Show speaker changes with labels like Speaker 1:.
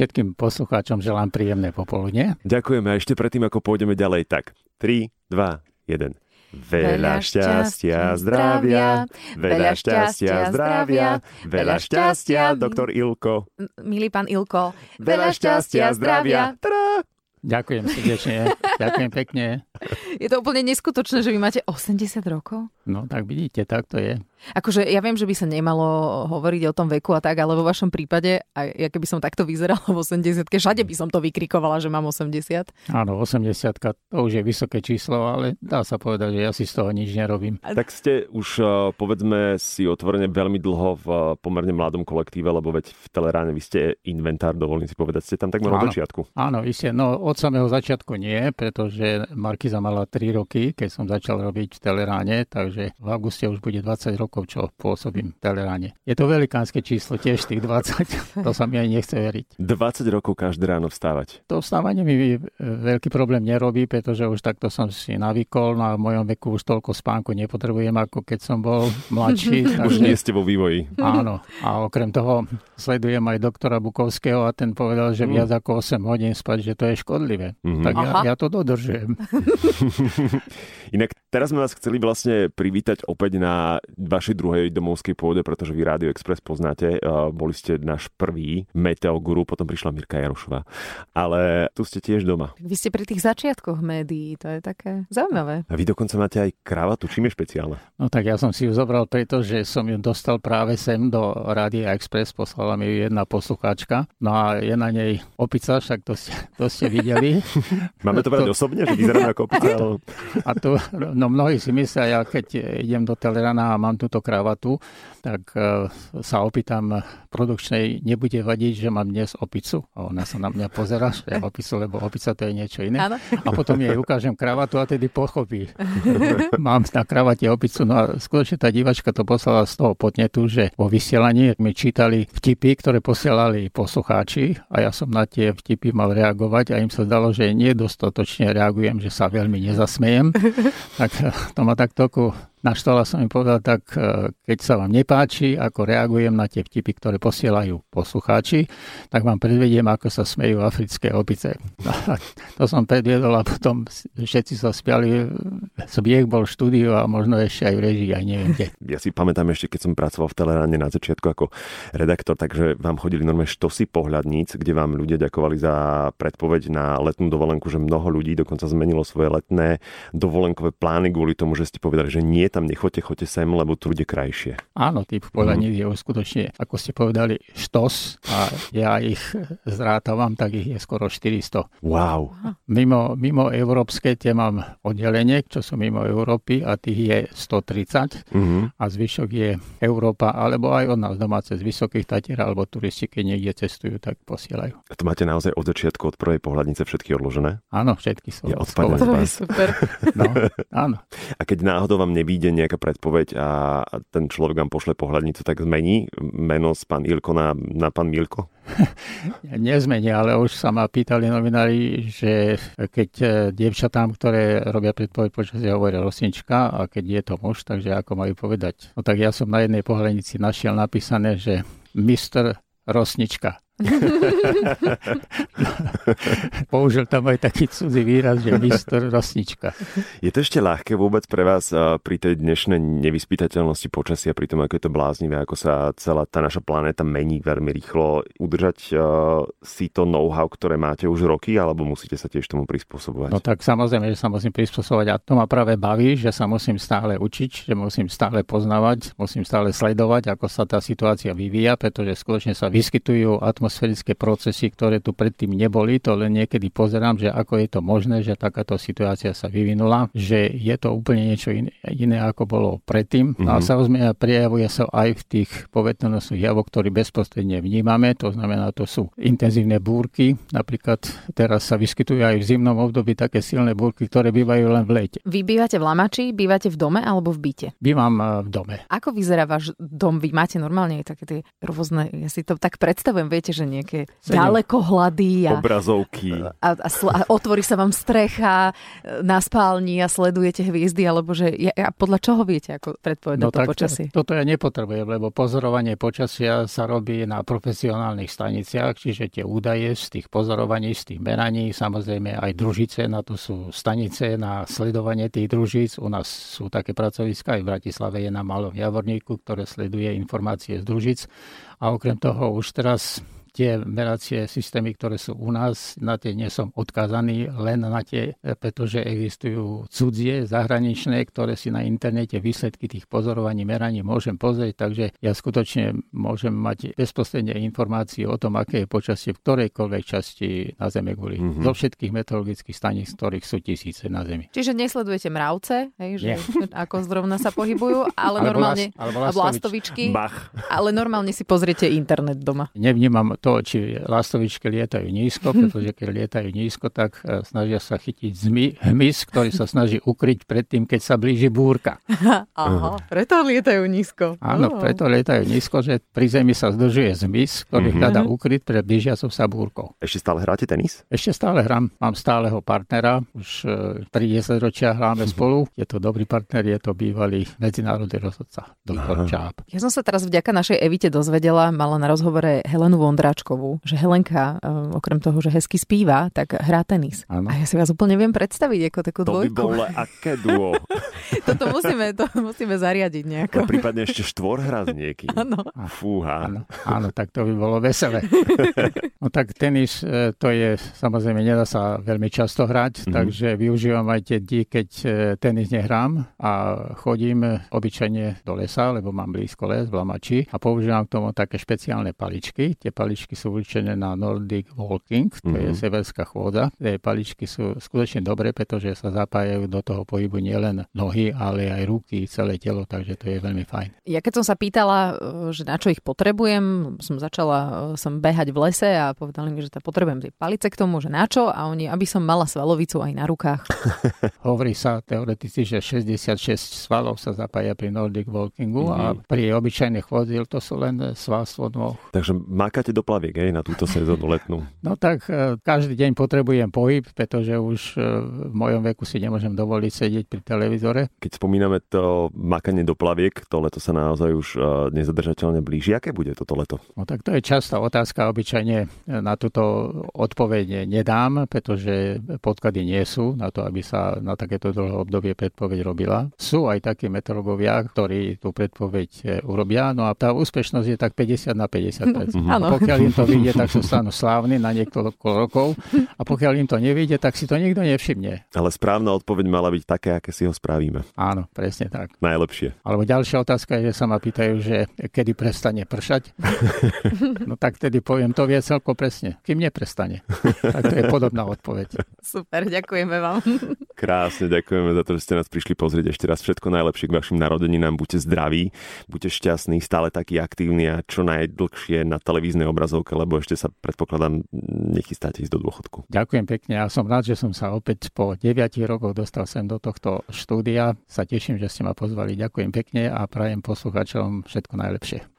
Speaker 1: všetkým poslucháčom želám príjemné popoludne.
Speaker 2: Ďakujeme a ešte predtým, ako pôjdeme ďalej, tak 3, 2, 1. Veľa šťastia, zdravia, veľa šťastia, zdravia, veľa šťastia, doktor Ilko.
Speaker 3: Milý pán Ilko,
Speaker 2: veľa šťastia, zdravia. Tada!
Speaker 1: Ďakujem srdečne, ďakujem pekne.
Speaker 3: Je to úplne neskutočné, že vy máte 80 rokov?
Speaker 1: No tak vidíte, tak to je.
Speaker 3: Akože ja viem, že by sa nemalo hovoriť o tom veku a tak, ale vo vašom prípade, a ja keby som takto vyzerala v 80 všade by som to vykrikovala, že mám 80.
Speaker 1: Áno, 80 to už je vysoké číslo, ale dá sa povedať, že ja si z toho nič nerobím.
Speaker 2: Tak ste už, eh, povedzme si otvorene, veľmi dlho v eh, pomerne mladom kolektíve, lebo veď v Teleráne vy ste inventár, dovolím si povedať, ste tam takmer od začiatku.
Speaker 1: Áno, ste, no od samého začiatku nie, pretože Markiza mala 3 roky, keď som začal robiť v Teleráne, takže v auguste už bude 20 rokov čo pôsobím v Teleráne. Je to velikánske číslo, tiež tých 20, to sa mi aj nechce veriť.
Speaker 2: 20 rokov každé ráno vstávať.
Speaker 1: To vstávanie mi veľký problém nerobí, pretože už takto som si navykol, na mojom veku už toľko spánku nepotrebujem, ako keď som bol mladší.
Speaker 2: takže... Už nie ste vo vývoji.
Speaker 1: Áno, a okrem toho sledujem aj doktora Bukovského a ten povedal, že mm. viac ako 8 hodín spať, že to je škodlivé. Mm-hmm. Tak ja, ja to dodržujem.
Speaker 2: Inak teraz sme vás chceli vlastne privítať opäť na vašej druhej domovskej pôde, pretože vy Radio Express poznáte, boli ste náš prvý meteoguru, potom prišla Mirka Jarošová. Ale tu ste tiež doma.
Speaker 3: Vy ste pri tých začiatkoch médií, to je také zaujímavé.
Speaker 2: A vy dokonca máte aj kravatu, čím je špeciálne?
Speaker 1: No tak ja som si ju zobral preto, že som ju dostal práve sem do Rádia Express, poslala mi ju jedna poslucháčka. No a je na nej opica, však to ste, to ste videli.
Speaker 2: Máme to brať to... osobne, že vyzeráme ako Ale...
Speaker 1: A tu, no mnohí si myslia, ja keď idem do Telerana a mám túto kravatu, tak e, sa opýtam produkčnej, nebude vadiť, že mám dnes opicu? A ona sa na mňa pozera, že opicu, lebo opica to je niečo iné. Ano. A potom jej ukážem kravatu a tedy pochopí. mám na kravate opicu. No a skutočne tá divačka to poslala z toho podnetu, že vo vysielaní mi čítali vtipy, ktoré posielali poslucháči a ja som na tie vtipy mal reagovať a im sa zdalo, že nedostatočne reagujem, že sa veľmi nezasmejem. tak to ma tak toku Naštvala som im povedal tak, e, keď sa vám nepáči, ako reagujem na tie vtipy, ktoré posielajú poslucháči, tak vám predvediem, ako sa smejú africké opice. to som predviedol a potom všetci sa spiali. Smiech bol v štúdiu a možno ešte aj v režii, aj neviem kde.
Speaker 2: Ja si pamätám ešte, keď som pracoval v Teleráne na začiatku ako redaktor, takže vám chodili normálne štosy pohľadníc, kde vám ľudia ďakovali za predpoveď na letnú dovolenku, že mnoho ľudí dokonca zmenilo svoje letné dovolenkové plány kvôli tomu, že ste povedali, že nie tam nechoďte, choďte sem, lebo tu bude krajšie.
Speaker 1: Áno, typ povedaní mm. je skutočne, ako ste povedali, štos a ja ich zrátavam, tak ich je skoro 400.
Speaker 2: Wow.
Speaker 1: Mimo, mimo európske tie mám oddelenie, čo sú mimo Európy a tých je 130 mm-hmm. a zvyšok je Európa, alebo aj od nás domáce z Vysokých Tatier, alebo turisti, keď niekde cestujú, tak posielajú.
Speaker 2: A to máte naozaj od začiatku, od prvej pohľadnice všetky odložené?
Speaker 1: Áno, všetky sú.
Speaker 2: Ja odpadám
Speaker 3: super.
Speaker 1: no, áno.
Speaker 2: A keď náhodou vám nevíde vyjde nejaká predpoveď a ten človek vám pošle pohľadnicu, tak zmení meno z pán Ilko na, na pán Milko?
Speaker 1: Nezmení, ale už sa ma pýtali novinári, že keď e, dievčatám, ktoré robia predpoveď počasie, hovoria rosnička a keď je to muž, takže ako majú povedať. No tak ja som na jednej pohľadnici našiel napísané, že Mr. Rosnička. Použil tam aj taký cudzí výraz, že mistor rosnička.
Speaker 2: Je to ešte ľahké vôbec pre vás pri tej dnešnej nevyspytateľnosti počasia, pri tom, ako je to bláznivé, ako sa celá tá naša planéta mení veľmi rýchlo, udržať si to know-how, ktoré máte už roky, alebo musíte sa tiež tomu prispôsobovať?
Speaker 1: No tak samozrejme, že sa musím prispôsobovať a to ma práve baví, že sa musím stále učiť, že musím stále poznávať, musím stále sledovať, ako sa tá situácia vyvíja, pretože skutočne sa vyskytujú atmosféry atmosférické procesy, ktoré tu predtým neboli. To len niekedy pozerám, že ako je to možné, že takáto situácia sa vyvinula, že je to úplne niečo iné, iné ako bolo predtým. Mm-hmm. A samozrejme prejavuje sa aj v tých povetnonosných javoch, ktoré bezprostredne vnímame. To znamená, to sú intenzívne búrky. Napríklad teraz sa vyskytujú aj v zimnom období také silné búrky, ktoré bývajú len v lete.
Speaker 3: Vy bývate v Lamači, bývate v dome alebo v byte?
Speaker 1: Bývam eh, v dome.
Speaker 3: Ako vyzerá váš dom? Vy máte normálne také tie rôzne, ja si to tak predstavujem, viete, že že nejaké ďalekohľady
Speaker 2: a, obrazovky.
Speaker 3: A, a, a, a otvorí sa vám strecha e, na spálni a sledujete hviezdy, alebo že ja, a podľa čoho viete, ako predpovedať no, to počasie?
Speaker 1: Toto ja nepotrebujem, lebo pozorovanie počasia sa robí na profesionálnych staniciach, čiže tie údaje z tých pozorovaní, z tých meraní, samozrejme aj družice, na to sú stanice na sledovanie tých družíc. U nás sú také pracoviska, aj v Bratislave je na Malom Javorníku, ktoré sleduje informácie z družic. A okrem toho už teraz tie meracie systémy, ktoré sú u nás, na tie nie som odkazaný, len na tie, pretože existujú cudzie, zahraničné, ktoré si na internete výsledky tých pozorovaní, meraní môžem pozrieť, takže ja skutočne môžem mať bezprostredne informácie o tom, aké je počasie v ktorejkoľvek časti na Zeme guli. Mm-hmm. Zo všetkých meteorologických staníc, ktorých sú tisíce na Zemi.
Speaker 3: Čiže nesledujete mravce, hej, že ako zrovna sa pohybujú, ale alebo normálne,
Speaker 1: las, alebo
Speaker 3: lastovičky, Bach. ale normálne si pozriete internet doma.
Speaker 1: Nevnímam to, či lastovičky lietajú nízko, pretože keď lietajú nízko, tak e, snažia sa chytiť zmy, hmyz, ktorý sa snaží ukryť pred tým, keď sa blíži búrka.
Speaker 3: Aha, preto lietajú nízko.
Speaker 1: Áno, preto lietajú nízko, že pri zemi sa zdržuje zmys, ktorý mm-hmm. hľadá ukryť pred blížiacou sa búrkou.
Speaker 2: Ešte stále hráte tenis?
Speaker 1: Ešte stále hrám. Mám stáleho partnera. Už 3 10 ročia hráme spolu. Je to dobrý partner, je to bývalý medzinárodný rozhodca, doktor Čáp.
Speaker 3: Ja som sa teraz vďaka našej Evite dozvedela, mala na rozhovore Helenu Vondráčkovú, že Helenka, uh, okrem toho, že hezky spíva, tak hrá tenis. Ano. A ja si vás úplne viem predstaviť ako takú
Speaker 2: to
Speaker 3: dvojku.
Speaker 2: To by bolo aké duo.
Speaker 3: Toto musíme, to musíme zariadiť nejako.
Speaker 2: A prípadne ešte hra s niekým.
Speaker 3: Áno.
Speaker 2: Fúha.
Speaker 1: Áno, áno, tak to by bolo veselé. no tak tenis, e, to je, samozrejme, nedá sa veľmi často hrať, mm-hmm. takže využívam aj tie dní, keď e, tenis nehrám a chodím obyčajne do lesa, lebo mám blízko les v Lamači a používam k tomu také špeciálne paličky. Tie paličky sú určené na Nordic Walking, to mm-hmm. je mhm. severská chôdza. Tie paličky sú skutočne dobré, pretože sa zapájajú do toho pohybu nielen nohy, ale aj ruky, celé telo, takže to je veľmi fajn.
Speaker 3: Ja keď som sa pýtala, e, že na čo ich potrebujem, som začala e, som behať v lese a povedali mi, že to potrebujem tie palice k tomu, že na čo a oni, aby som mala svalovicu aj na rukách.
Speaker 1: Hovorí sa teoreticky, že 66 svalov sa zapája pri Nordic Walkingu mm-hmm. a mhm. pri obyčajných chôdzi to sú len svalstvo nôh.
Speaker 2: Takže mákate do plaviek, hej, na túto sezónu letnú?
Speaker 1: No tak e, každý deň potrebujem pohyb, pretože už e, v mojom veku si nemôžem dovoliť sedieť pri televízore.
Speaker 2: Keď spomíname to makanie do plaviek, to leto sa naozaj už e, nezadržateľne blíži. Aké bude toto leto?
Speaker 1: No tak to je častá otázka. Obyčajne na túto odpoveď nedám, pretože podklady nie sú na to, aby sa na takéto dlhé obdobie predpoveď robila. Sú aj takí meteorológovia, ktorí tú predpoveď urobia, no a tá úspešnosť je tak 50 na 50. Mm-hmm. Pokiaľ im to vyjde, tak sa stanú slávni na niekoľko rokov a pokiaľ im to nevyjde, tak si to nikto nevšimne.
Speaker 2: Ale správna odpoveď mala byť také, aké si ho spravíme.
Speaker 1: Áno, presne tak.
Speaker 2: Najlepšie.
Speaker 1: Alebo ďalšia otázka je, že sa ma pýtajú, že kedy prestane pršať. no tak tedy poviem, to vie celko presne. Kým neprestane. tak to je podobná odpoveď.
Speaker 3: Super, ďakujeme vám.
Speaker 2: Krásne, ďakujeme za to, že ste nás prišli pozrieť ešte raz všetko najlepšie k vašim narodeninám. Buďte zdraví, buďte šťastní, stále takí aktívni a čo najdlhšie na televíznej obrazovke, lebo ešte sa predpokladám, nechystáte ísť do dôchodku.
Speaker 1: Ďakujem pekne a som rád, že som sa opäť po 9 rokoch dostal sem do tohto štúdia. Sa teším, že ste ma pozvali. Ďakujem pekne a prajem posluchačom všetko najlepšie.